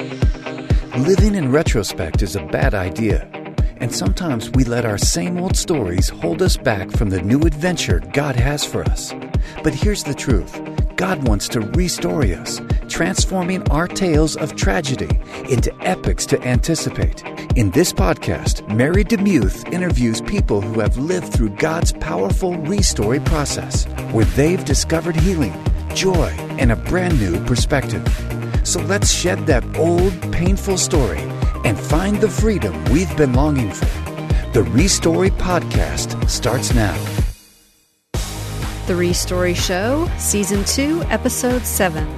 Living in retrospect is a bad idea, and sometimes we let our same old stories hold us back from the new adventure God has for us. But here's the truth God wants to restore us, transforming our tales of tragedy into epics to anticipate. In this podcast, Mary DeMuth interviews people who have lived through God's powerful restory process, where they've discovered healing, joy, and a brand new perspective. So let's shed that old, painful story and find the freedom we've been longing for. The Restory Podcast starts now. The Restory Show, Season 2, Episode 7.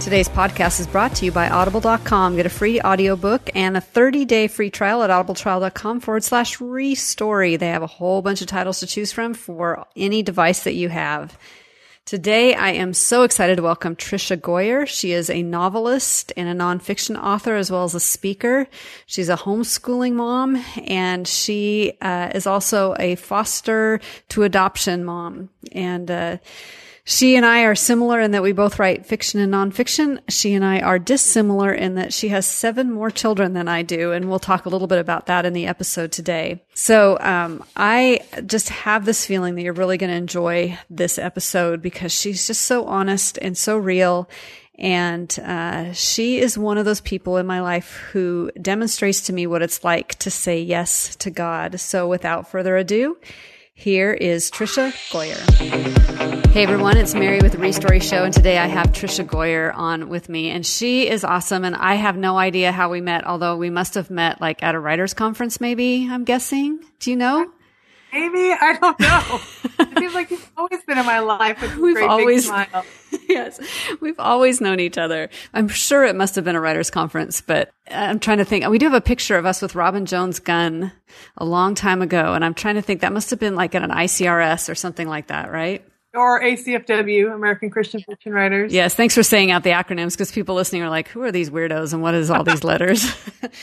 Today's podcast is brought to you by Audible.com. Get a free audiobook and a 30 day free trial at audibletrial.com forward slash restory. They have a whole bunch of titles to choose from for any device that you have. Today, I am so excited to welcome Tricia Goyer. She is a novelist and a nonfiction author as well as a speaker. She's a homeschooling mom and she uh, is also a foster to adoption mom. And uh, she and I are similar in that we both write fiction and nonfiction. She and I are dissimilar in that she has seven more children than I do. And we'll talk a little bit about that in the episode today. So, um, I just have this feeling that you're really going to enjoy this episode because she's just so honest and so real. And uh, she is one of those people in my life who demonstrates to me what it's like to say yes to God. So, without further ado, here is Tricia Goyer. Hey everyone, it's Mary with the Restory Show, and today I have Tricia Goyer on with me, and she is awesome. And I have no idea how we met, although we must have met like at a writers' conference, maybe. I'm guessing. Do you know? Maybe I don't know. it seems like you've always been in my life with we've great always, big smile. yes, we've always known each other. I'm sure it must have been a writers' conference, but I'm trying to think. We do have a picture of us with Robin Jones Gunn a long time ago, and I'm trying to think that must have been like at an ICRS or something like that, right? Or ACFW, American Christian Fiction Writers. Yes, thanks for saying out the acronyms because people listening are like, who are these weirdos and what is all these letters?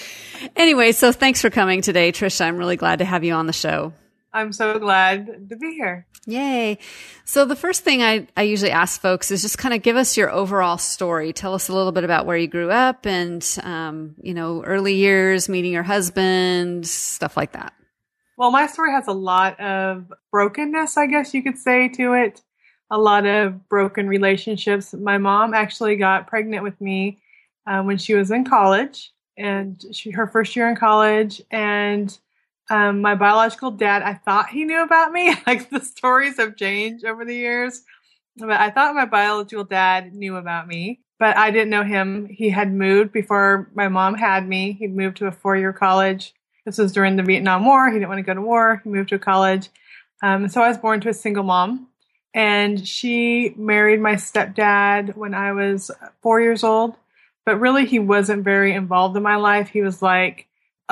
anyway, so thanks for coming today, Tricia. I'm really glad to have you on the show. I'm so glad to be here. Yay. So the first thing I, I usually ask folks is just kind of give us your overall story. Tell us a little bit about where you grew up and, um, you know, early years, meeting your husband, stuff like that. Well, my story has a lot of brokenness, I guess you could say to it. A lot of broken relationships. My mom actually got pregnant with me uh, when she was in college and she, her first year in college and um, my biological dad, I thought he knew about me. like the stories have changed over the years, but I thought my biological dad knew about me, but I didn't know him. He had moved before my mom had me. He'd moved to a four year college. This was during the Vietnam War. He didn't want to go to war. He moved to a college. Um, so I was born to a single mom and she married my stepdad when I was four years old. But really, he wasn't very involved in my life. He was like,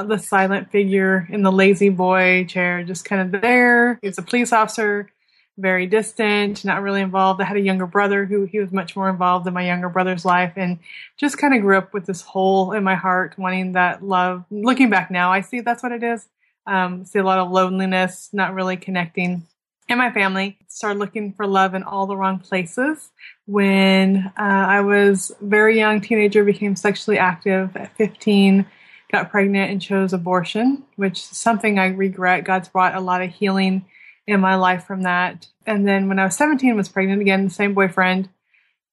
the silent figure in the La-Z-Boy chair, just kind of there. He's a police officer, very distant, not really involved. I had a younger brother who he was much more involved in my younger brother's life and just kind of grew up with this hole in my heart, wanting that love. Looking back now, I see that's what it is. Um, see a lot of loneliness, not really connecting. And my family started looking for love in all the wrong places. When uh, I was very young teenager, became sexually active at 15 got pregnant and chose abortion, which is something I regret. God's brought a lot of healing in my life from that. And then when I was 17, was pregnant again, the same boyfriend,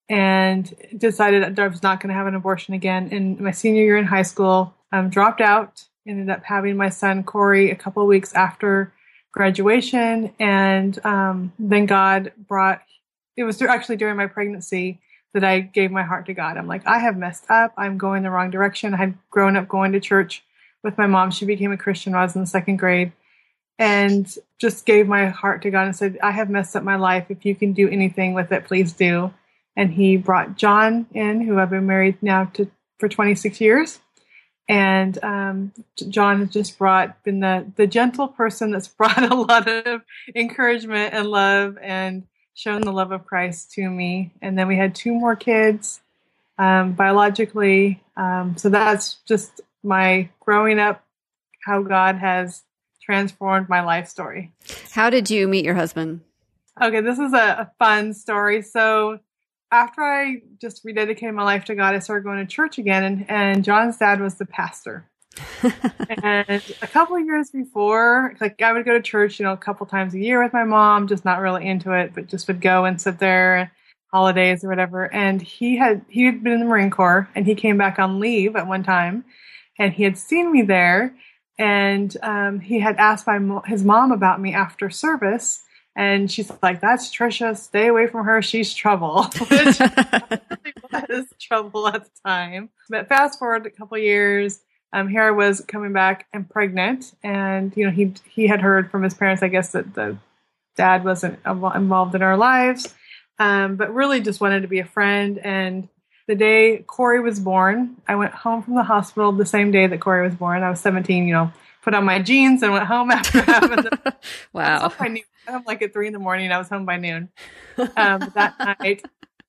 and decided that I was not going to have an abortion again. In my senior year in high school, um, dropped out, ended up having my son Corey a couple weeks after graduation, and um, then God brought. It was actually during my pregnancy that I gave my heart to God. I'm like, I have messed up. I'm going the wrong direction. I had grown up going to church with my mom. She became a Christian when I was in the second grade and just gave my heart to God and said, I have messed up my life. If you can do anything with it, please do. And he brought John in, who I've been married now to for 26 years. And um, John has just brought been the the gentle person that's brought a lot of encouragement and love and shown the love of Christ to me. And then we had two more kids um, biologically. Um, so that's just my growing up, how God has transformed my life story. How did you meet your husband? Okay, this is a, a fun story. So after I just rededicated my life to God, I started going to church again, and, and John's dad was the pastor. And a couple of years before, like I would go to church, you know, a couple times a year with my mom, just not really into it, but just would go and sit there holidays or whatever. And he had he had been in the Marine Corps, and he came back on leave at one time, and he had seen me there, and um, he had asked my his mom about me after service. And she's like, "That's Tricia. Stay away from her. She's trouble." Which really was trouble at the time. But fast forward a couple years, um, here I was coming back and pregnant, and you know he he had heard from his parents, I guess, that the dad wasn't involved in our lives, um, but really just wanted to be a friend. And the day Corey was born, I went home from the hospital the same day that Corey was born. I was 17, you know, put on my jeans and went home after having the. wow. I was home like at three in the morning. I was home by noon. Um, that night,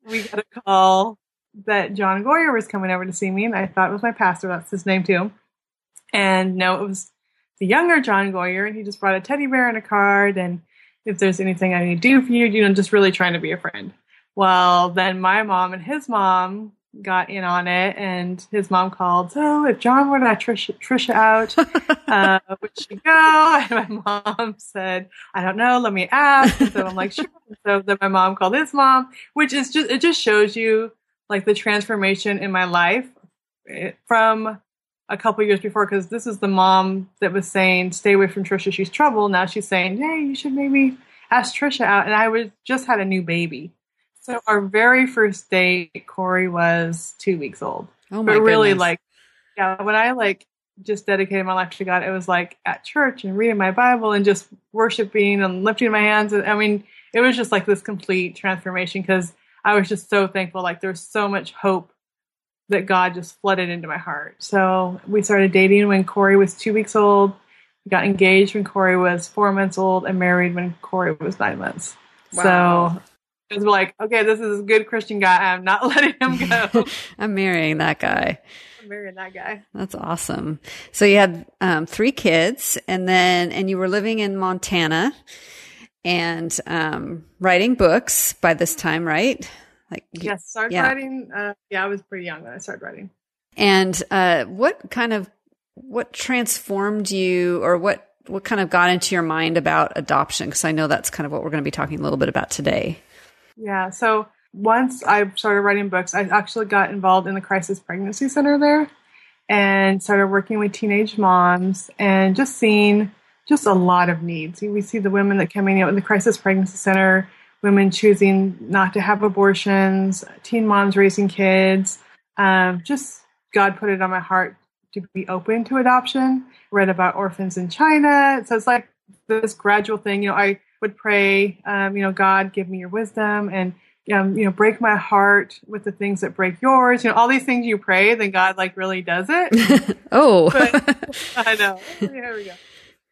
we got a call that John Goyer was coming over to see me, and I thought it was my pastor. That's his name too. And no, it was the younger John Goyer, and he just brought a teddy bear and a card, and if there's anything I need to do for you, you know, just really trying to be a friend. Well, then my mom and his mom got in on it, and his mom called. So if John were to Tricia, Tricia out, uh, would she go? And my mom said, I don't know. Let me ask. And so I'm like, sure. so then my mom called his mom, which is just it just shows you like the transformation in my life eh, from a couple years before because this is the mom that was saying stay away from Tricia she's trouble. Now she's saying hey you should maybe ask Tricia out. And I was just had a new baby. So our very first date Corey was two weeks old. Oh my but really goodness. like yeah when I like just dedicated my life to God it was like at church and reading my Bible and just worshiping and lifting my hands. I mean it was just like this complete transformation because I was just so thankful. Like there was so much hope that God just flooded into my heart. So we started dating when Corey was two weeks old. We got engaged when Corey was four months old and married when Corey was nine months. Wow. So it was like, okay, this is a good Christian guy. I'm not letting him go. I'm marrying that guy. I'm marrying that guy. That's awesome. So you had um, three kids, and then and you were living in Montana and um, writing books by this time, right? Like Yes, started yeah. writing. Uh, yeah, I was pretty young when I started writing. And uh, what kind of what transformed you, or what what kind of got into your mind about adoption? Because I know that's kind of what we're going to be talking a little bit about today. Yeah. So once I started writing books, I actually got involved in the Crisis Pregnancy Center there and started working with teenage moms and just seeing just a lot of needs. We see the women that coming out in the Crisis Pregnancy Center, women choosing not to have abortions, teen moms raising kids. Um, just God put it on my heart to be open to adoption. Read about orphans in China. So it's like this gradual thing. You know, I would pray, um, you know, God, give me your wisdom and, um, you know, break my heart with the things that break yours. You know, all these things you pray, then God like really does it. oh, But- I know. Here we go.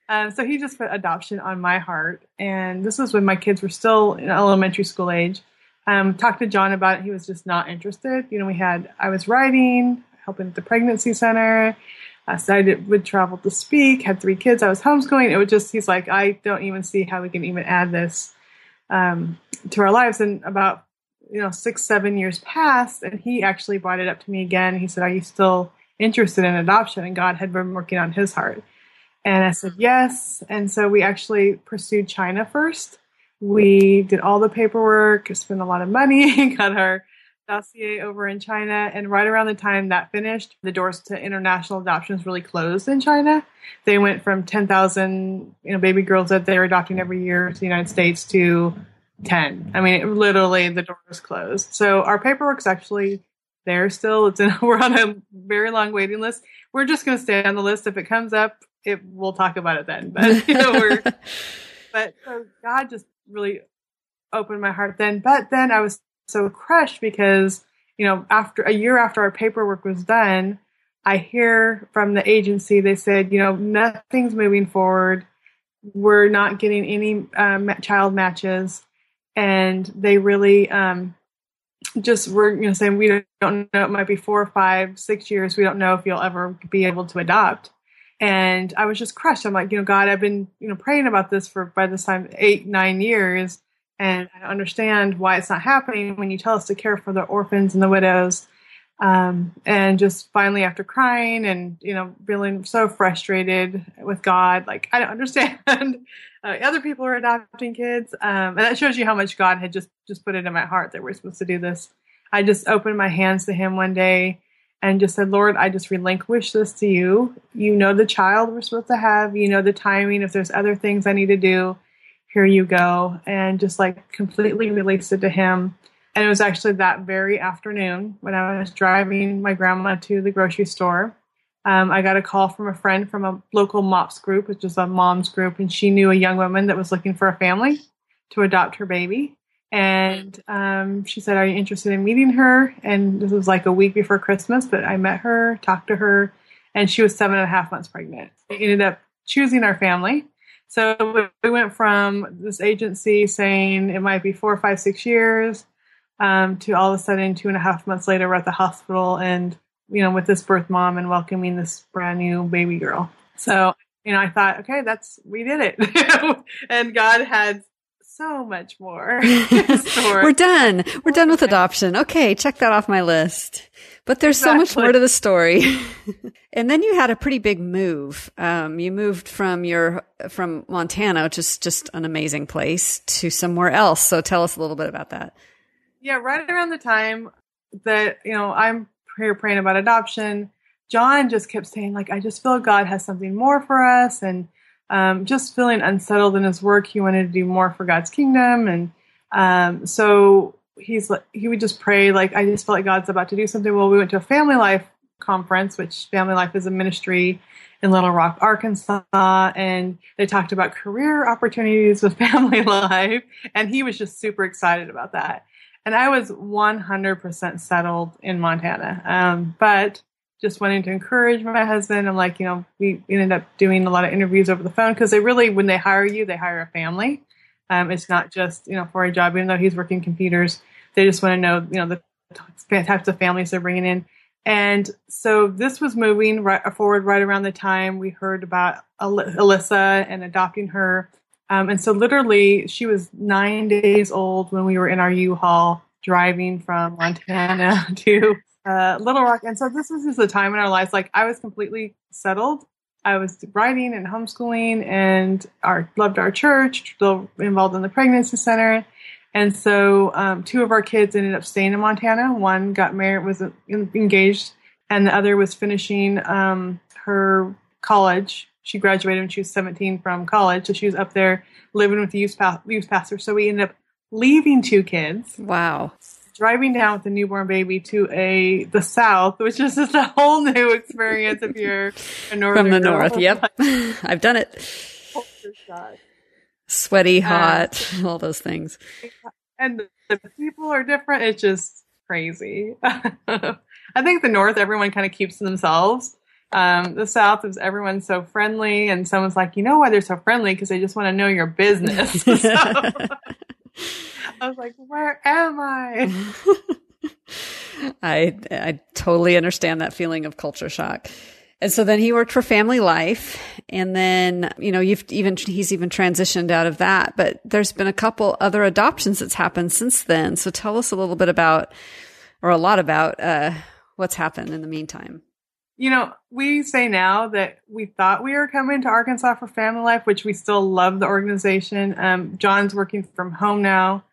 Um, so he just put adoption on my heart, and this was when my kids were still in elementary school age. Um, talked to John about it. He was just not interested. You know, we had I was writing, helping at the pregnancy center. I decided would travel to speak. Had three kids. I was homeschooling. It was just he's like, I don't even see how we can even add this um, to our lives. And about you know six seven years passed, and he actually brought it up to me again. He said, Are you still interested in adoption? And God had been working on his heart. And I said yes. And so we actually pursued China first. We did all the paperwork, spent a lot of money, got our dossier over in China. And right around the time that finished, the doors to international adoptions really closed in China. They went from 10,000 you know, baby girls that they're adopting every year to the United States to 10. I mean, it, literally the doors closed. So our paperwork's actually there still. It's in, we're on a very long waiting list. We're just going to stay on the list. If it comes up, it we'll talk about it then. But you know, but so God just really opened my heart then. But then I was so crushed because you know after a year after our paperwork was done, I hear from the agency they said you know nothing's moving forward. We're not getting any um, child matches, and they really um, just were you know saying we don't know. It might be four, five, six years. We don't know if you'll ever be able to adopt and I was just crushed. I'm like, you know, God, I've been, you know, praying about this for by this time eight, nine years, And I understand why it's not happening when you tell us to care for the orphans and the widows. Um, and just finally, after crying and you know feeling so frustrated with God, like I don't understand. uh, other people are adopting kids, um, and that shows you how much God had just just put it in my heart that we're supposed to do this. I just opened my hands to Him one day and just said, Lord, I just relinquish this to you. You know the child we're supposed to have. You know the timing. If there's other things I need to do, here you go. And just like completely released it to him. And it was actually that very afternoon when I was driving my grandma to the grocery store. Um, I got a call from a friend from a local MOPS group, which is a mom's group, and she knew a young woman that was looking for a family to adopt her baby. And um, she said, Are you interested in meeting her? And this was like a week before Christmas, but I met her, talked to her, and she was seven and a half months pregnant. We ended up choosing our family. So we went from this agency saying it might be four, five, six years um, to all of a sudden two and a half months later, we're at the hospital and, you know, with this birth mom and welcoming this brand new baby girl. So, you know, I thought, okay, that's, we did it. and God had so much more. We're done. We're done with adoption. Okay, check that off my list. But there's exactly. so much more to the story. and then you had a pretty big move. Um, you moved from your from Montana, which is just an amazing place, to somewhere else. So tell us a little bit about that. Yeah, right around the time that you know I'm here praying about adoption, John just kept saying like, I just feel God has something more for us, and um, just feeling unsettled in his work. He wanted to do more for God's kingdom, and um, so he's he would just pray like I just felt like God's about to do something. Well, we went to a family life conference, which Family Life is a ministry in Little Rock, Arkansas, and they talked about career opportunities with family life, and he was just super excited about that. And I was 100% settled in Montana, um, but just wanting to encourage my husband. I'm like, you know, we ended up doing a lot of interviews over the phone because they really, when they hire you, they hire a family. Um, it's not just, you know, for a job, even though he's working computers, they just want to know, you know, the types of families they're bringing in. And so this was moving right forward right around the time we heard about Alyssa and adopting her. Um, and so literally she was nine days old when we were in our U-Haul driving from Montana to uh, Little Rock. And so this was just a time in our lives, like I was completely settled. I was writing and homeschooling and our, loved our church, still involved in the pregnancy center. And so um, two of our kids ended up staying in Montana. One got married, was engaged, and the other was finishing um, her college. She graduated when she was 17 from college, so she was up there living with the youth, pa- youth pastor. So we ended up leaving two kids. Wow driving down with a newborn baby to a the south, which is just a whole new experience if you're a northern from the girl. north. Yep, I've done it. Sweaty, hot, um, all those things. And the people are different. It's just crazy. I think the north, everyone kind of keeps to themselves. Um, the South is everyone's so friendly, and someone's like, you know why they're so friendly? Because they just want to know your business. so, I was like, where am I? I I totally understand that feeling of culture shock. And so then he worked for Family Life, and then you know you've even he's even transitioned out of that. But there's been a couple other adoptions that's happened since then. So tell us a little bit about, or a lot about, uh, what's happened in the meantime. You know, we say now that we thought we were coming to Arkansas for Family Life, which we still love the organization. Um, John's working from home now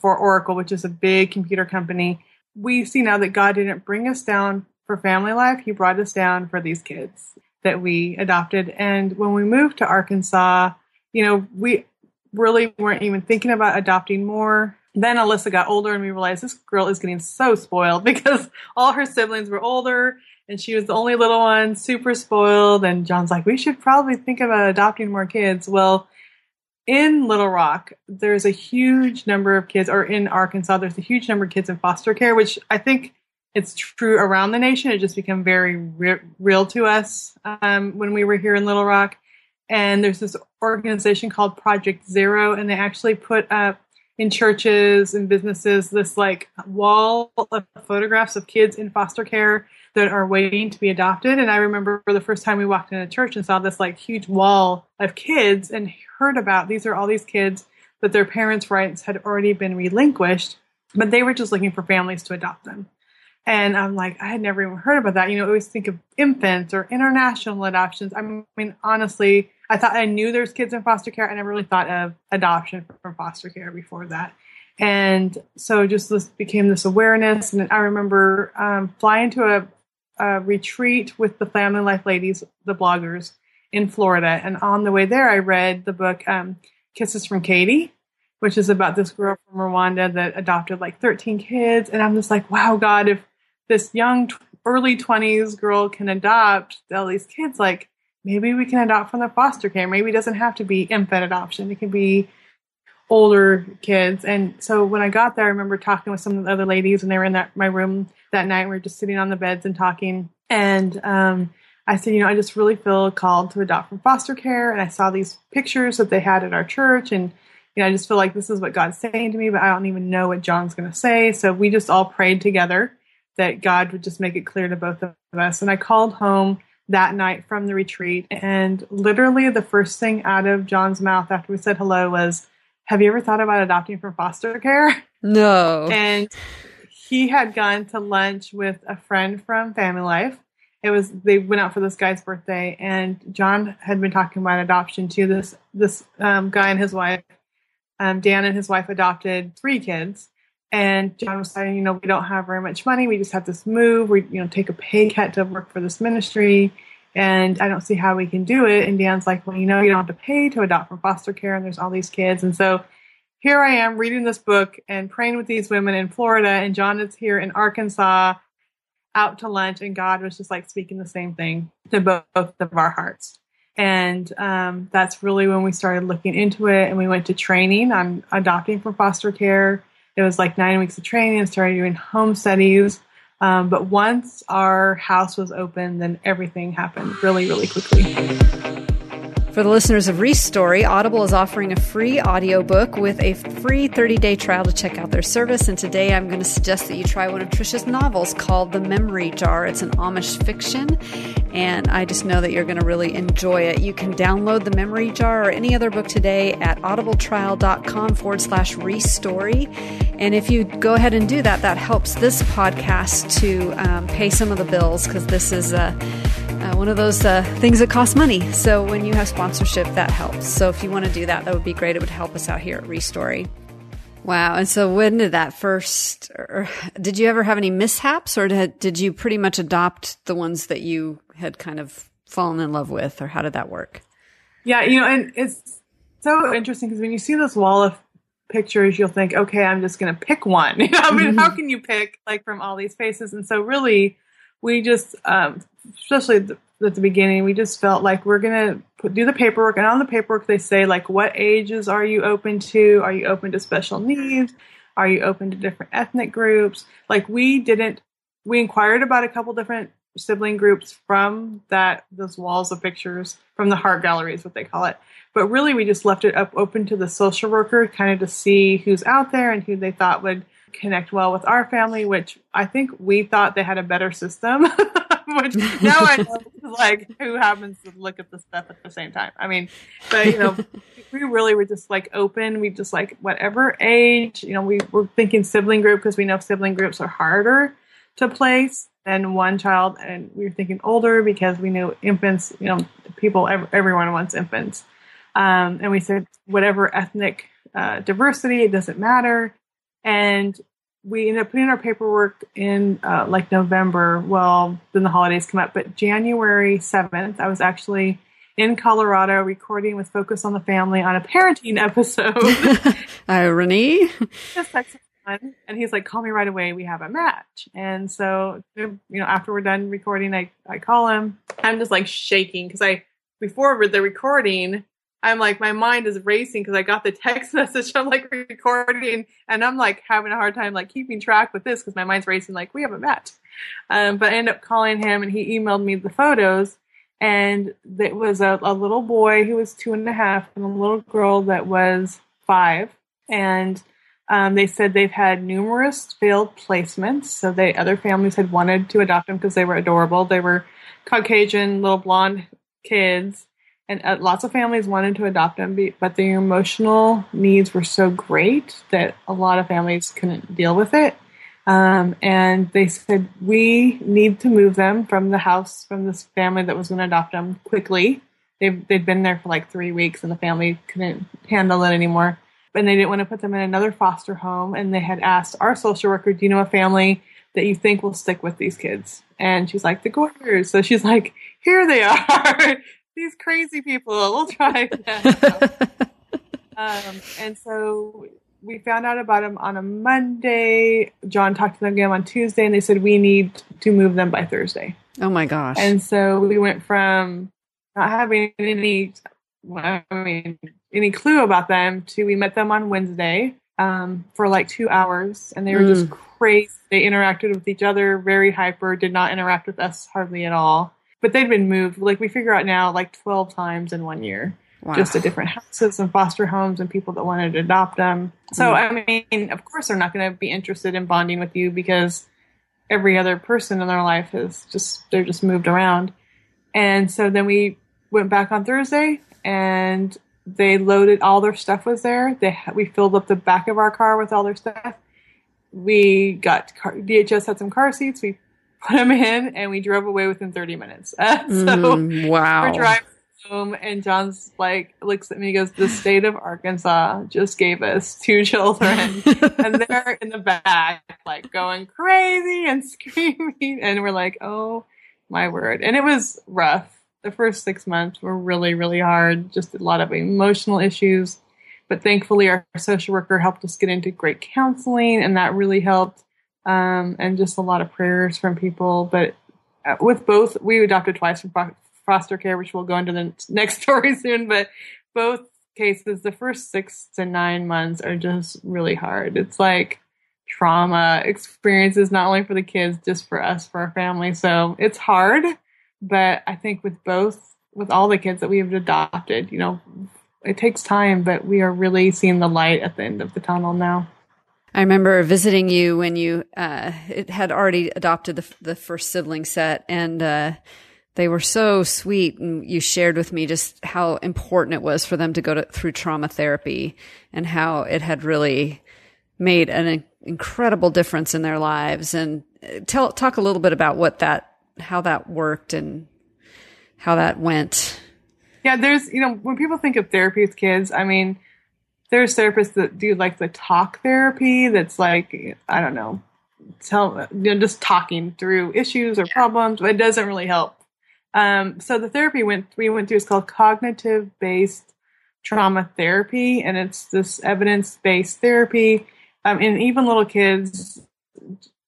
for Oracle, which is a big computer company. We see now that God didn't bring us down for family life. He brought us down for these kids that we adopted. And when we moved to Arkansas, you know, we really weren't even thinking about adopting more. Then Alyssa got older and we realized this girl is getting so spoiled because all her siblings were older and she was the only little one, super spoiled. And John's like, we should probably think about adopting more kids. Well, in Little Rock, there's a huge number of kids, or in Arkansas, there's a huge number of kids in foster care, which I think it's true around the nation. It just became very re- real to us um, when we were here in Little Rock. And there's this organization called Project Zero, and they actually put up in churches and businesses this like wall of photographs of kids in foster care that are waiting to be adopted. And I remember the first time we walked in a church and saw this like huge wall of kids and heard about these are all these kids that their parents' rights had already been relinquished, but they were just looking for families to adopt them. And I'm like, I had never even heard about that. You know, I always think of infants or international adoptions. I mean, honestly, I thought I knew there's kids in foster care. I never really thought of adoption from foster care before that. And so just this became this awareness. And I remember um, flying to a, a retreat with the Family Life Ladies, the bloggers in Florida. And on the way there, I read the book um, Kisses from Katie, which is about this girl from Rwanda that adopted like 13 kids. And I'm just like, wow, God, if this young, early 20s girl can adopt all these kids, like maybe we can adopt from the foster care. Maybe it doesn't have to be infant adoption. It can be older kids. And so when I got there, I remember talking with some of the other ladies, and they were in that my room that night. We were just sitting on the beds and talking. And um, I said, you know, I just really feel called to adopt from foster care. And I saw these pictures that they had at our church, and you know, I just feel like this is what God's saying to me, but I don't even know what John's going to say. So we just all prayed together that God would just make it clear to both of us. And I called home that night from the retreat, and literally the first thing out of John's mouth after we said hello was, have you ever thought about adopting from foster care? No. And he had gone to lunch with a friend from Family Life. It was they went out for this guy's birthday, and John had been talking about adoption too. This this um, guy and his wife, um, Dan and his wife adopted three kids, and John was saying, you know, we don't have very much money. We just have this move. We you know take a pay cut to work for this ministry and I don't see how we can do it. And Dan's like, well, you know, you don't have to pay to adopt from foster care, and there's all these kids. And so here I am reading this book and praying with these women in Florida, and John is here in Arkansas out to lunch, and God was just like speaking the same thing to both of our hearts. And um, that's really when we started looking into it, and we went to training on adopting from foster care. It was like nine weeks of training and started doing home studies um, but once our house was open, then everything happened really, really quickly. For the listeners of Restory, Audible is offering a free audiobook with a free 30 day trial to check out their service. And today I'm going to suggest that you try one of Tricia's novels called The Memory Jar. It's an Amish fiction, and I just know that you're going to really enjoy it. You can download The Memory Jar or any other book today at audibletrial.com forward slash Restory. And if you go ahead and do that, that helps this podcast to um, pay some of the bills because this is a uh, one of those uh, things that cost money. So when you have sponsorship, that helps. So if you want to do that, that would be great. It would help us out here at Restory. Wow. And so when did that first, or did you ever have any mishaps or did, did you pretty much adopt the ones that you had kind of fallen in love with or how did that work? Yeah. You know, and it's so interesting because when you see this wall of pictures, you'll think, okay, I'm just going to pick one. You know, I mean, mm-hmm. how can you pick like from all these faces? And so really we just, um, especially at the, at the, beginning, we just felt like we're gonna do the paperwork, and on the paperwork they say like, what ages are you open to? Are you open to special needs? Are you open to different ethnic groups? Like we didn't, we inquired about a couple different sibling groups from that those walls of pictures from the heart gallery is what they call it. But really, we just left it up open to the social worker, kind of to see who's out there and who they thought would connect well with our family, which I think we thought they had a better system. which now I know like who happens to look at the stuff at the same time. I mean, but you know, we really were just like open. We just like whatever age, you know, we were thinking sibling group because we know sibling groups are harder to place than one child, and we were thinking older because we knew infants. You know, people, everyone wants infants, um, and we said whatever ethnic uh, diversity, it doesn't matter and we ended up putting our paperwork in uh, like November. Well, then the holidays come up, but January 7th, I was actually in Colorado recording with Focus on the Family on a parenting episode. Irony. and he's like, call me right away. We have a match. And so, you know, after we're done recording, I, I call him. I'm just like shaking because I, before the recording, I'm like, my mind is racing because I got the text message. I'm like recording and I'm like having a hard time like keeping track with this because my mind's racing. Like, we haven't met. Um, but I ended up calling him and he emailed me the photos. And it was a, a little boy who was two and a half and a little girl that was five. And um, they said they've had numerous failed placements. So they other families had wanted to adopt them because they were adorable. They were Caucasian little blonde kids and uh, lots of families wanted to adopt them, but their emotional needs were so great that a lot of families couldn't deal with it. Um, and they said, we need to move them from the house, from this family that was going to adopt them quickly. They've, they'd been there for like three weeks and the family couldn't handle it anymore. And they didn't want to put them in another foster home. And they had asked our social worker, do you know a family that you think will stick with these kids? And she's like, the Goyers. So she's like, here they are. These crazy people. We'll try that. um, and so we found out about them on a Monday. John talked to them again on Tuesday, and they said we need to move them by Thursday. Oh my gosh! And so we went from not having any, I mean, any clue about them to we met them on Wednesday um, for like two hours, and they were mm. just crazy. They interacted with each other, very hyper. Did not interact with us hardly at all. But they'd been moved. Like we figure out now, like twelve times in one year. Wow. just to different houses and foster homes and people that wanted to adopt them. So, mm. I mean, of course, they're not going to be interested in bonding with you because every other person in their life is just, they're just moved around. And so then we went back on Thursday and they loaded all their stuff was there. They, we filled up the back of our car with all their stuff. We got car, DHS had some car seats. We put them in and we drove away within 30 minutes. Uh, so mm, wow. we're driving home and John's like looks at me goes, The state of Arkansas just gave us two children and they're in the back like going crazy and screaming and we're like, Oh my word. And it was rough. The first six months were really, really hard, just a lot of emotional issues. But thankfully our social worker helped us get into great counseling and that really helped. Um, and just a lot of prayers from people. But uh, with both, we adopted twice from foster care, which we'll go into the next story soon. But both cases, the first six to nine months are just really hard. It's like trauma experiences, not only for the kids, just for us, for our family. So it's hard. But I think with both, with all the kids that we have adopted, you know, it takes time, but we are really seeing the light at the end of the tunnel now. I remember visiting you when you uh, had already adopted the, the first sibling set, and uh, they were so sweet and you shared with me just how important it was for them to go to, through trauma therapy and how it had really made an incredible difference in their lives. And uh, tell talk a little bit about what that how that worked and how that went. Yeah there's you know when people think of therapy with kids i mean there's therapists that do like the talk therapy that's like i don't know tell you know just talking through issues or problems but it doesn't really help um, so the therapy went we went through is called cognitive based trauma therapy, and it's this evidence based therapy. Um, and even little kids,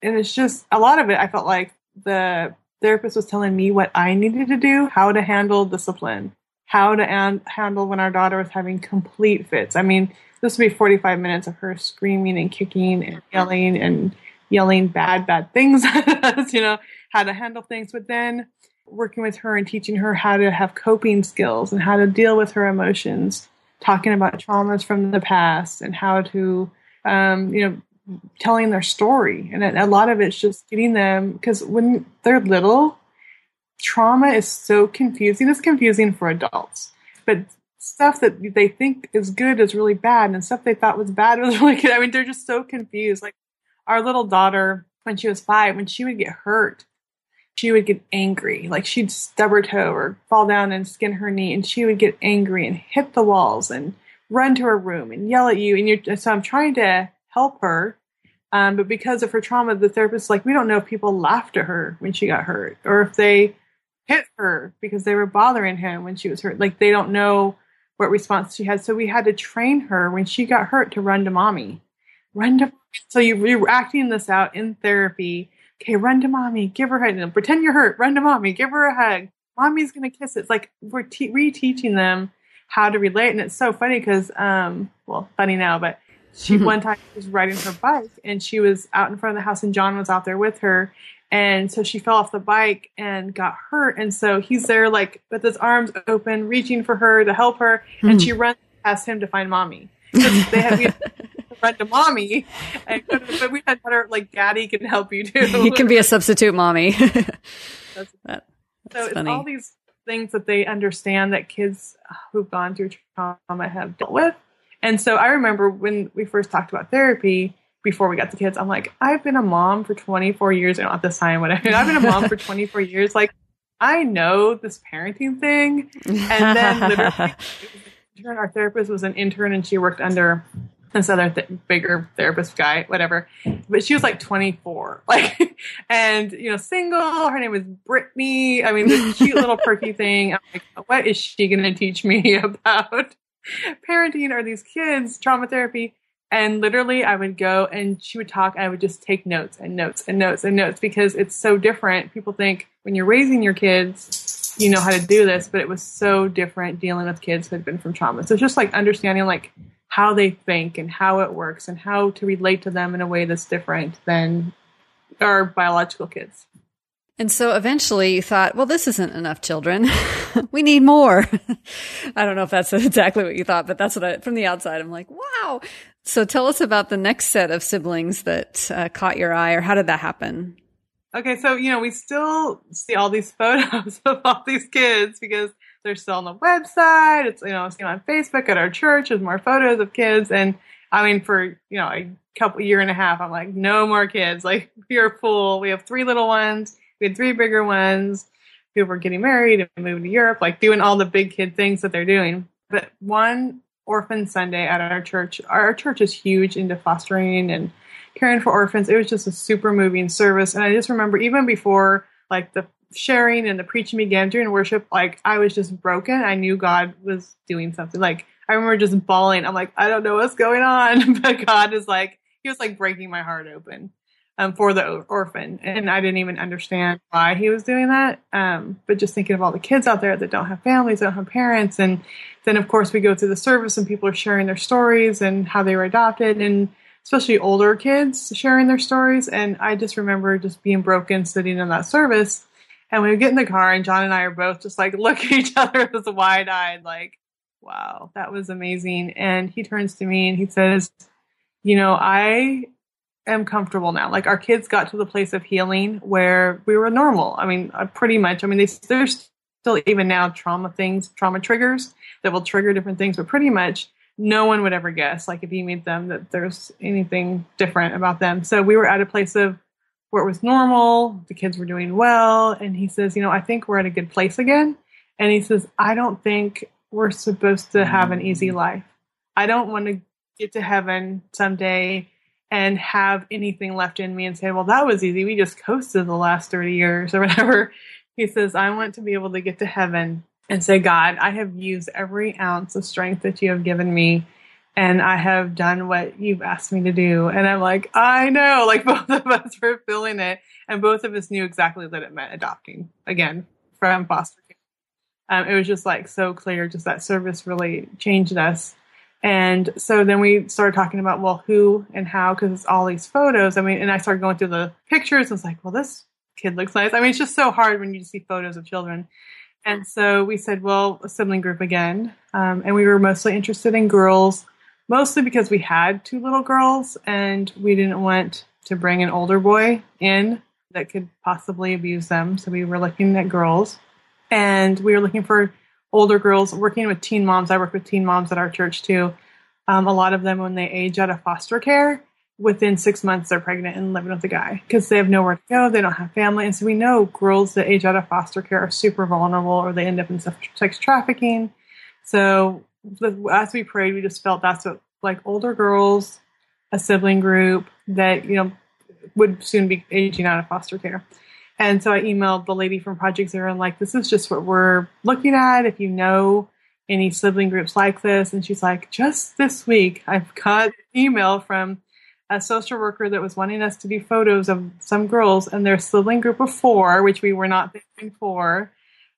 and it's just a lot of it. I felt like the therapist was telling me what I needed to do, how to handle discipline, how to an- handle when our daughter was having complete fits. I mean, this would be 45 minutes of her screaming and kicking and yelling and yelling bad, bad things at us, you know, how to handle things. But then working with her and teaching her how to have coping skills and how to deal with her emotions, talking about traumas from the past and how to, um, you know, telling their story. And a lot of it's just getting them, because when they're little, trauma is so confusing. It's confusing for adults, but stuff that they think is good is really bad, and stuff they thought was bad was really good. I mean, they're just so confused. Like our little daughter, when she was five, when she would get hurt, she would get angry. Like she'd stub her toe or fall down and skin her knee, and she would get angry and hit the walls and run to her room and yell at you. And you're, so I'm trying to help her. Um, but because of her trauma, the therapist's like, we don't know if people laughed at her when she got hurt or if they hit her because they were bothering him when she was hurt. Like they don't know what response she had. So we had to train her when she got hurt to run to mommy. Run to so you're acting this out in therapy okay, run to mommy, give her a hug, pretend you're hurt, run to mommy, give her a hug. Mommy's gonna kiss it. It's like we're te- reteaching them how to relate, and it's so funny because, um, well, funny now, but she one time was riding her bike and she was out in front of the house, and John was out there with her, and so she fell off the bike and got hurt, and so he's there like with his arms open, reaching for her to help her, and hmm. she runs past him to find mommy. They have, we run to mommy. And, but we had better like daddy can help you too. he can be a substitute mommy. that's, that, that's so it's all these things that they understand that kids who've gone through trauma have dealt with. And so I remember when we first talked about therapy before we got the kids, I'm like, I've been a mom for 24 years, and at this time, whatever. I've been a mom for 24 years. Like, I know this parenting thing. And then literally, our therapist was an intern and she worked under this other th- bigger therapist guy, whatever. But she was like 24, like, and you know, single. Her name was Brittany. I mean, this cute little perky thing. I'm like, what is she going to teach me about parenting or these kids trauma therapy? And literally, I would go and she would talk. and I would just take notes and notes and notes and notes because it's so different. People think when you're raising your kids, you know how to do this, but it was so different dealing with kids who had been from trauma. So it's just like understanding like how they think and how it works and how to relate to them in a way that's different than our biological kids. And so eventually you thought, well, this isn't enough children. we need more. I don't know if that's exactly what you thought, but that's what I, from the outside, I'm like, wow. So tell us about the next set of siblings that uh, caught your eye or how did that happen? Okay. So, you know, we still see all these photos of all these kids because they're still on the website. It's, you know, it's on Facebook at our church. There's more photos of kids. And I mean, for, you know, a couple year and a half, I'm like, no more kids. Like, we are full. We have three little ones. We had three bigger ones. People were getting married and moving to Europe, like doing all the big kid things that they're doing. But one orphan Sunday at our church, our church is huge into fostering and caring for orphans. It was just a super moving service. And I just remember even before like the sharing and the preaching began during worship, like I was just broken. I knew God was doing something. Like I remember just bawling. I'm like, I don't know what's going on, but God is like, He was like breaking my heart open um, for the orphan, and I didn't even understand why He was doing that. Um, but just thinking of all the kids out there that don't have families, don't have parents, and then of course we go through the service and people are sharing their stories and how they were adopted and especially older kids sharing their stories. And I just remember just being broken sitting in that service and we get in the car, and John and I are both just like look at each other with wide eyed, like, wow, that was amazing. And he turns to me and he says, You know, I am comfortable now. Like, our kids got to the place of healing where we were normal. I mean, uh, pretty much. I mean, they, there's still even now trauma things, trauma triggers that will trigger different things, but pretty much no one would ever guess, like, if you meet them, that there's anything different about them. So we were at a place of where it was normal, the kids were doing well. And he says, You know, I think we're at a good place again. And he says, I don't think we're supposed to have an easy life. I don't want to get to heaven someday and have anything left in me and say, Well, that was easy. We just coasted the last 30 years or whatever. He says, I want to be able to get to heaven and say, God, I have used every ounce of strength that you have given me and I have done what you've asked me to do. And I'm like, I know, like both of us were feeling it. And both of us knew exactly that it meant adopting again from foster care. Um, it was just like so clear, just that service really changed us. And so then we started talking about, well, who and how, because it's all these photos. I mean, and I started going through the pictures. And it's like, well, this kid looks nice. I mean, it's just so hard when you see photos of children. And so we said, well, a sibling group again. Um, and we were mostly interested in girls mostly because we had two little girls and we didn't want to bring an older boy in that could possibly abuse them. So we were looking at girls and we were looking for older girls working with teen moms. I work with teen moms at our church too. Um, a lot of them, when they age out of foster care, within six months they're pregnant and living with a guy because they have nowhere to go. They don't have family. And so we know girls that age out of foster care are super vulnerable or they end up in sex trafficking. So as we prayed, we just felt that's what like older girls, a sibling group that you know would soon be aging out of foster care. And so I emailed the lady from Project Zero and like, this is just what we're looking at. If you know any sibling groups like this, and she's like, just this week I've got an email from a social worker that was wanting us to do photos of some girls and their sibling group of four, which we were not thinking for.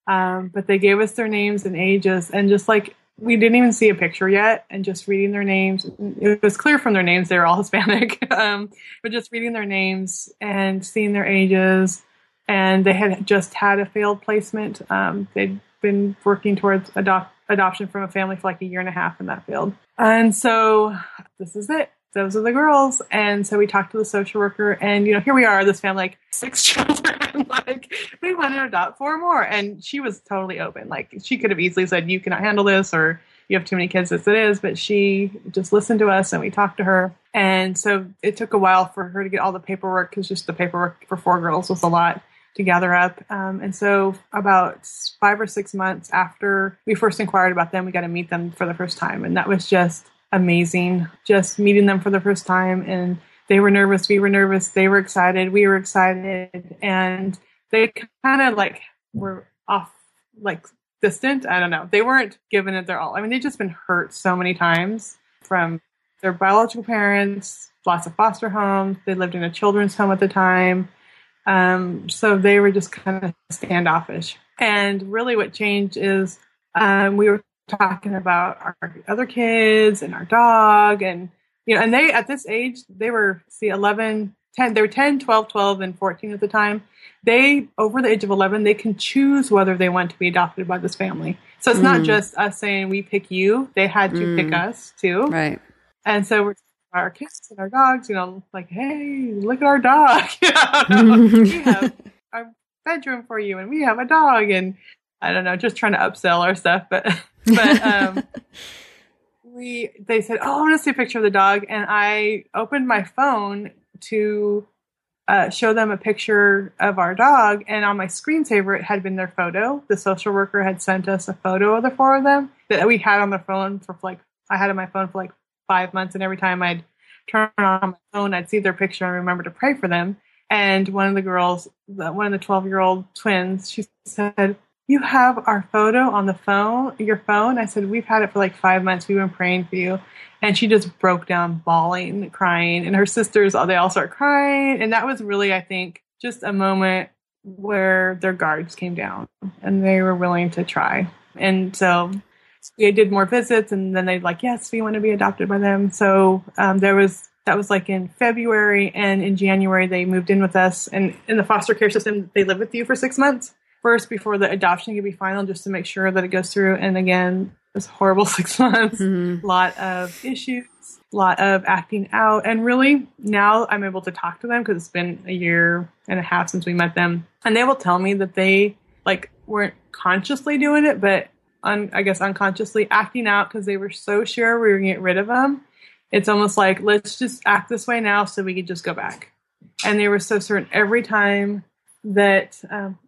Um, but they gave us their names and ages, and just like we didn't even see a picture yet and just reading their names it was clear from their names they were all hispanic um, but just reading their names and seeing their ages and they had just had a failed placement um, they'd been working towards adopt- adoption from a family for like a year and a half and that failed and so this is it those are the girls. And so we talked to the social worker, and you know, here we are, this family, like six children, like we want to adopt four more. And she was totally open. Like she could have easily said, "You cannot handle this," or "You have too many kids as it is." But she just listened to us, and we talked to her. And so it took a while for her to get all the paperwork because just the paperwork for four girls was a lot to gather up. Um, and so, about five or six months after we first inquired about them, we got to meet them for the first time. And that was just amazing. Just meeting them for the first time. And they were nervous. We were nervous. They were excited. We were excited. And they kind of like were off, like distant. I don't know. They weren't giving it their all. I mean, they've just been hurt so many times from their biological parents, lots of foster homes. They lived in a children's home at the time. Um, so they were just kind of standoffish. And really, what changed is um, we were talking about our other kids and our dog and you know and they at this age they were see 11 10 they were 10 12 12 and 14 at the time they over the age of 11 they can choose whether they want to be adopted by this family so it's mm. not just us saying we pick you they had to mm. pick us too right and so we're our kids and our dogs you know like hey look at our dog we have our bedroom for you and we have a dog and i don't know just trying to upsell our stuff but but um, we they said, "Oh, I want to see a picture of the dog," and I opened my phone to uh, show them a picture of our dog, and on my screensaver it had been their photo. The social worker had sent us a photo of the four of them that we had on the phone for like I had on my phone for like five months, and every time I'd turn on my phone, I'd see their picture and remember to pray for them. And one of the girls, one of the twelve year old twins, she said, you have our photo on the phone, your phone? I said, we've had it for like five months. We've been praying for you. And she just broke down bawling, crying. And her sisters, they all start crying. And that was really, I think, just a moment where their guards came down and they were willing to try. And so we did more visits and then they'd like, yes, we want to be adopted by them. So um, there was, that was like in February and in January they moved in with us and in the foster care system, they live with you for six months first before the adoption can be final just to make sure that it goes through. And again, this horrible six months, mm-hmm. lot of issues, a lot of acting out. And really now I'm able to talk to them because it's been a year and a half since we met them. And they will tell me that they like weren't consciously doing it, but un, I guess unconsciously acting out because they were so sure we were going to get rid of them. It's almost like, let's just act this way now so we could just go back. And they were so certain every time that um,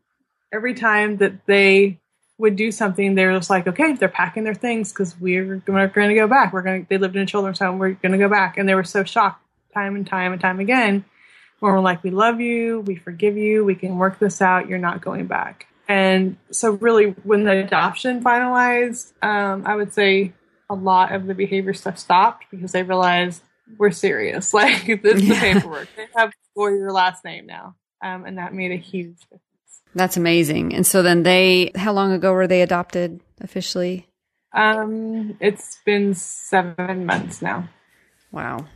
every time that they would do something, they were just like, okay, they're packing their things because we're going to go back. We're going to, they lived in a children's home. We're going to go back. And they were so shocked time and time and time again when we're like, we love you. We forgive you. We can work this out. You're not going back. And so really when the adoption finalized, um, I would say a lot of the behavior stuff stopped because they realized we're serious. Like this is the paperwork. They have for your last name now. Um, and that made a huge difference. That's amazing. And so then they, how long ago were they adopted officially? Um, it's been seven months now. Wow.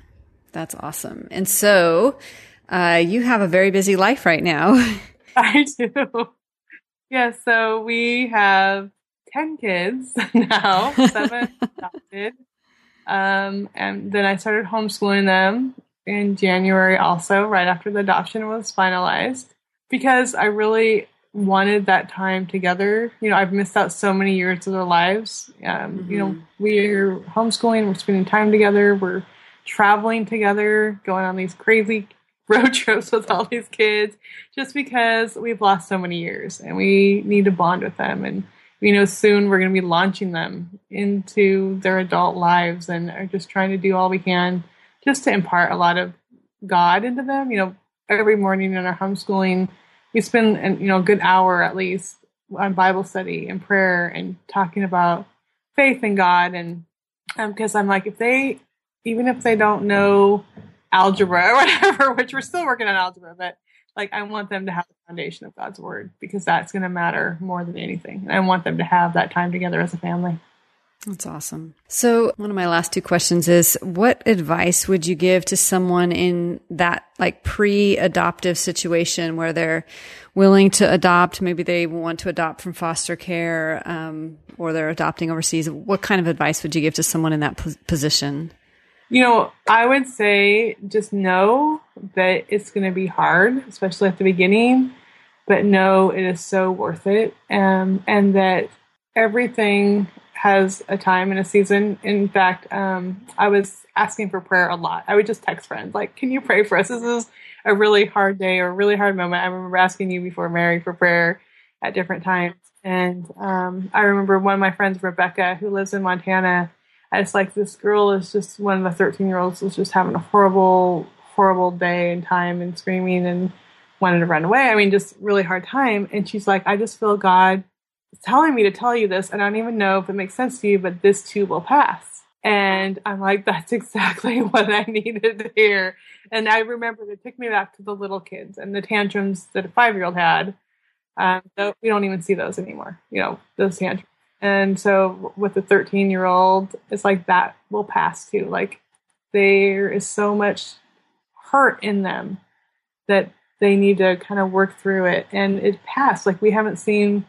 That's awesome. And so, uh, you have a very busy life right now. I do. Yeah. So we have 10 kids now, seven adopted. Um, and then I started homeschooling them in January also, right after the adoption was finalized because I really wanted that time together. You know, I've missed out so many years of their lives. Um, mm-hmm. You know, mm-hmm. we're homeschooling, we're spending time together, we're traveling together, going on these crazy road trips with all these kids, just because we've lost so many years and we need to bond with them. And, you know, soon we're going to be launching them into their adult lives and are just trying to do all we can just to impart a lot of God into them. You know, every morning in our homeschooling, we spend an, you know a good hour at least on Bible study and prayer and talking about faith in God and because um, I'm like if they even if they don't know algebra or whatever, which we're still working on algebra, but like I want them to have the foundation of God's word because that's going to matter more than anything. And I want them to have that time together as a family. That's awesome. So, one of my last two questions is what advice would you give to someone in that like pre-adoptive situation where they're willing to adopt, maybe they want to adopt from foster care um, or they're adopting overseas? What kind of advice would you give to someone in that position? You know, I would say just know that it's going to be hard, especially at the beginning, but know it is so worth it. Um, and that everything has a time and a season. In fact, um, I was asking for prayer a lot. I would just text friends, like, can you pray for us? This is a really hard day or a really hard moment. I remember asking you before Mary for prayer at different times. And um, I remember one of my friends, Rebecca, who lives in Montana. I just like this girl is just one of the 13 year olds was just having a horrible, horrible day and time and screaming and wanted to run away. I mean, just really hard time. And she's like, I just feel God is telling me to tell you this. And I don't even know if it makes sense to you, but this too will pass. And I'm like, that's exactly what I needed to hear. And I remember it took me back to the little kids and the tantrums that a five year old had um, we don't even see those anymore, you know, those tantrums. And so with the 13 year old, it's like that will pass too. Like there is so much hurt in them that they need to kind of work through it. And it passed. Like we haven't seen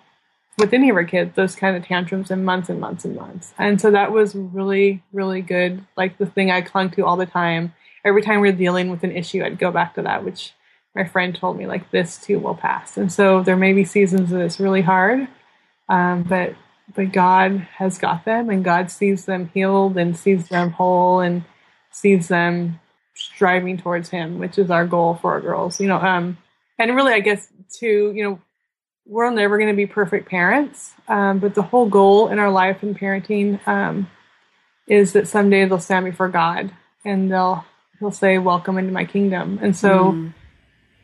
with any of our kids those kind of tantrums in months and months and months. And so that was really, really good. Like the thing I clung to all the time. Every time we were dealing with an issue, I'd go back to that, which my friend told me like this too will pass. And so there may be seasons that it's really hard, um, but but God has got them, and God sees them healed and sees them whole and sees them striving towards Him, which is our goal for our girls. You know, um, and really, I guess too, you know, we're never going to be perfect parents, um, but the whole goal in our life and parenting um, is that someday they'll stand before God and they'll he'll say, "Welcome into my kingdom." And so. Mm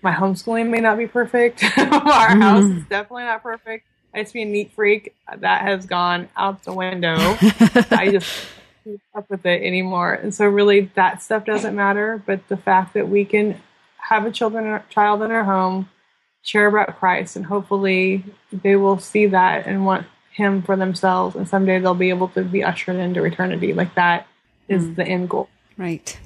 my homeschooling may not be perfect. Our mm-hmm. house is definitely not perfect. I used to be a neat freak. That has gone out the window. I just keep up with it anymore. And so really that stuff doesn't matter, but the fact that we can have a children child in our home, share about Christ, and hopefully they will see that and want him for themselves and someday they'll be able to be ushered into eternity. Like that is mm. the end goal. Right.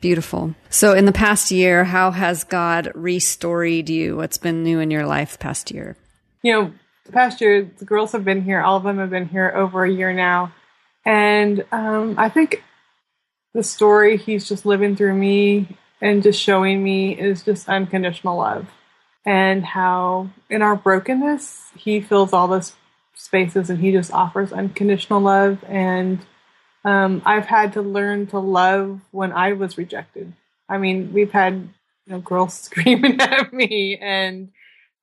Beautiful. So, in the past year, how has God restoried you? What's been new in your life past year? You know, the past year, the girls have been here. All of them have been here over a year now. And um, I think the story he's just living through me and just showing me is just unconditional love. And how in our brokenness, he fills all those spaces and he just offers unconditional love. And um, I've had to learn to love when I was rejected. I mean, we've had you know girls screaming at me, and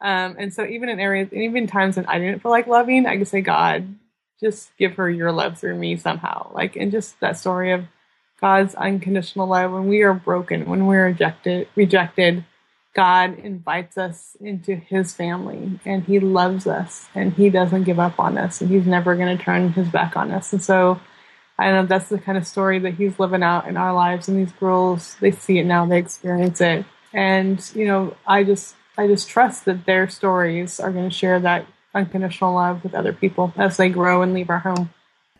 um, and so even in areas, and even times when I didn't feel like loving, I could say, God, just give her your love through me somehow. Like, and just that story of God's unconditional love when we are broken, when we're rejected, rejected. God invites us into his family and he loves us and he doesn't give up on us and he's never going to turn his back on us. And so I know that's the kind of story that he's living out in our lives. And these girls, they see it now, they experience it. And, you know, I just, I just trust that their stories are going to share that unconditional love with other people as they grow and leave our home.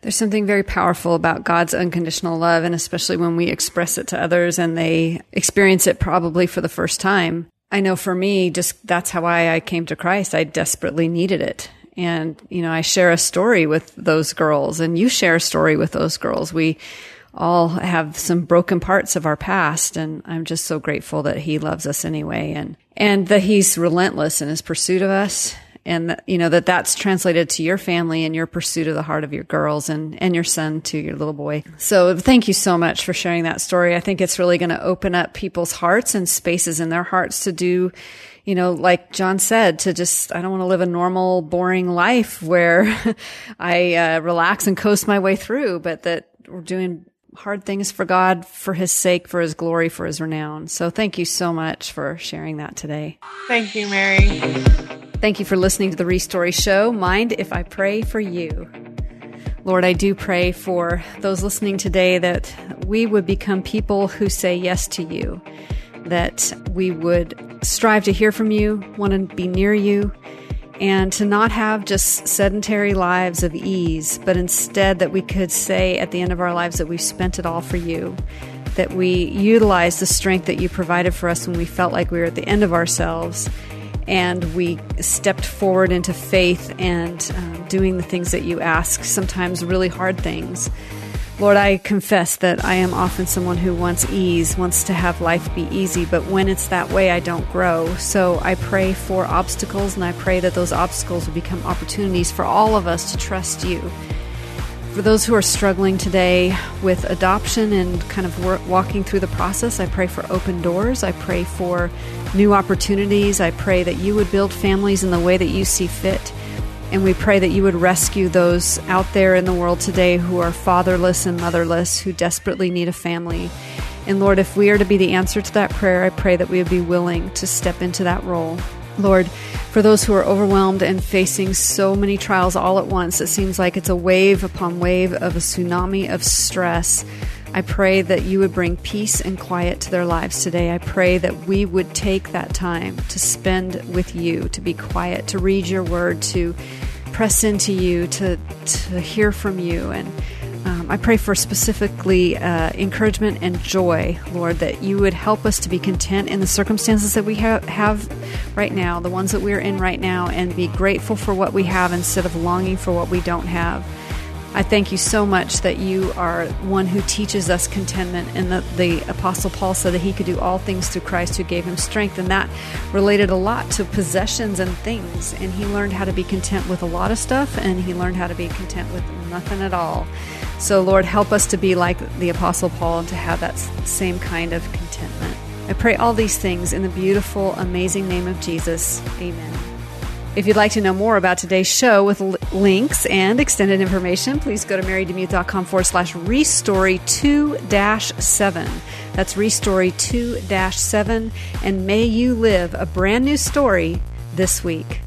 There's something very powerful about God's unconditional love, and especially when we express it to others and they experience it probably for the first time. I know for me, just that's how I, I came to Christ. I desperately needed it. And, you know, I share a story with those girls and you share a story with those girls. We all have some broken parts of our past. And I'm just so grateful that he loves us anyway and, and that he's relentless in his pursuit of us. And that, you know, that that's translated to your family and your pursuit of the heart of your girls and, and your son to your little boy. So thank you so much for sharing that story. I think it's really going to open up people's hearts and spaces in their hearts to do you know, like John said, to just, I don't want to live a normal, boring life where I uh, relax and coast my way through, but that we're doing hard things for God, for His sake, for His glory, for His renown. So thank you so much for sharing that today. Thank you, Mary. Thank you for listening to the Restory Show. Mind if I pray for you? Lord, I do pray for those listening today that we would become people who say yes to you that we would strive to hear from you, want to be near you, and to not have just sedentary lives of ease, but instead that we could say at the end of our lives that we've spent it all for you, that we utilize the strength that you provided for us when we felt like we were at the end of ourselves, and we stepped forward into faith and um, doing the things that you ask, sometimes really hard things Lord, I confess that I am often someone who wants ease, wants to have life be easy, but when it's that way, I don't grow. So I pray for obstacles, and I pray that those obstacles will become opportunities for all of us to trust you. For those who are struggling today with adoption and kind of work, walking through the process, I pray for open doors. I pray for new opportunities. I pray that you would build families in the way that you see fit. And we pray that you would rescue those out there in the world today who are fatherless and motherless, who desperately need a family. And Lord, if we are to be the answer to that prayer, I pray that we would be willing to step into that role. Lord, for those who are overwhelmed and facing so many trials all at once, it seems like it's a wave upon wave of a tsunami of stress. I pray that you would bring peace and quiet to their lives today. I pray that we would take that time to spend with you, to be quiet, to read your word, to press into you, to, to hear from you. And um, I pray for specifically uh, encouragement and joy, Lord, that you would help us to be content in the circumstances that we ha- have right now, the ones that we're in right now, and be grateful for what we have instead of longing for what we don't have. I thank you so much that you are one who teaches us contentment, and that the Apostle Paul said that he could do all things through Christ who gave him strength, and that related a lot to possessions and things. And he learned how to be content with a lot of stuff, and he learned how to be content with nothing at all. So, Lord, help us to be like the Apostle Paul and to have that same kind of contentment. I pray all these things in the beautiful, amazing name of Jesus. Amen. If you'd like to know more about today's show with l- links and extended information, please go to marydemuth.com forward slash restory 2 7. That's restory 2 7. And may you live a brand new story this week.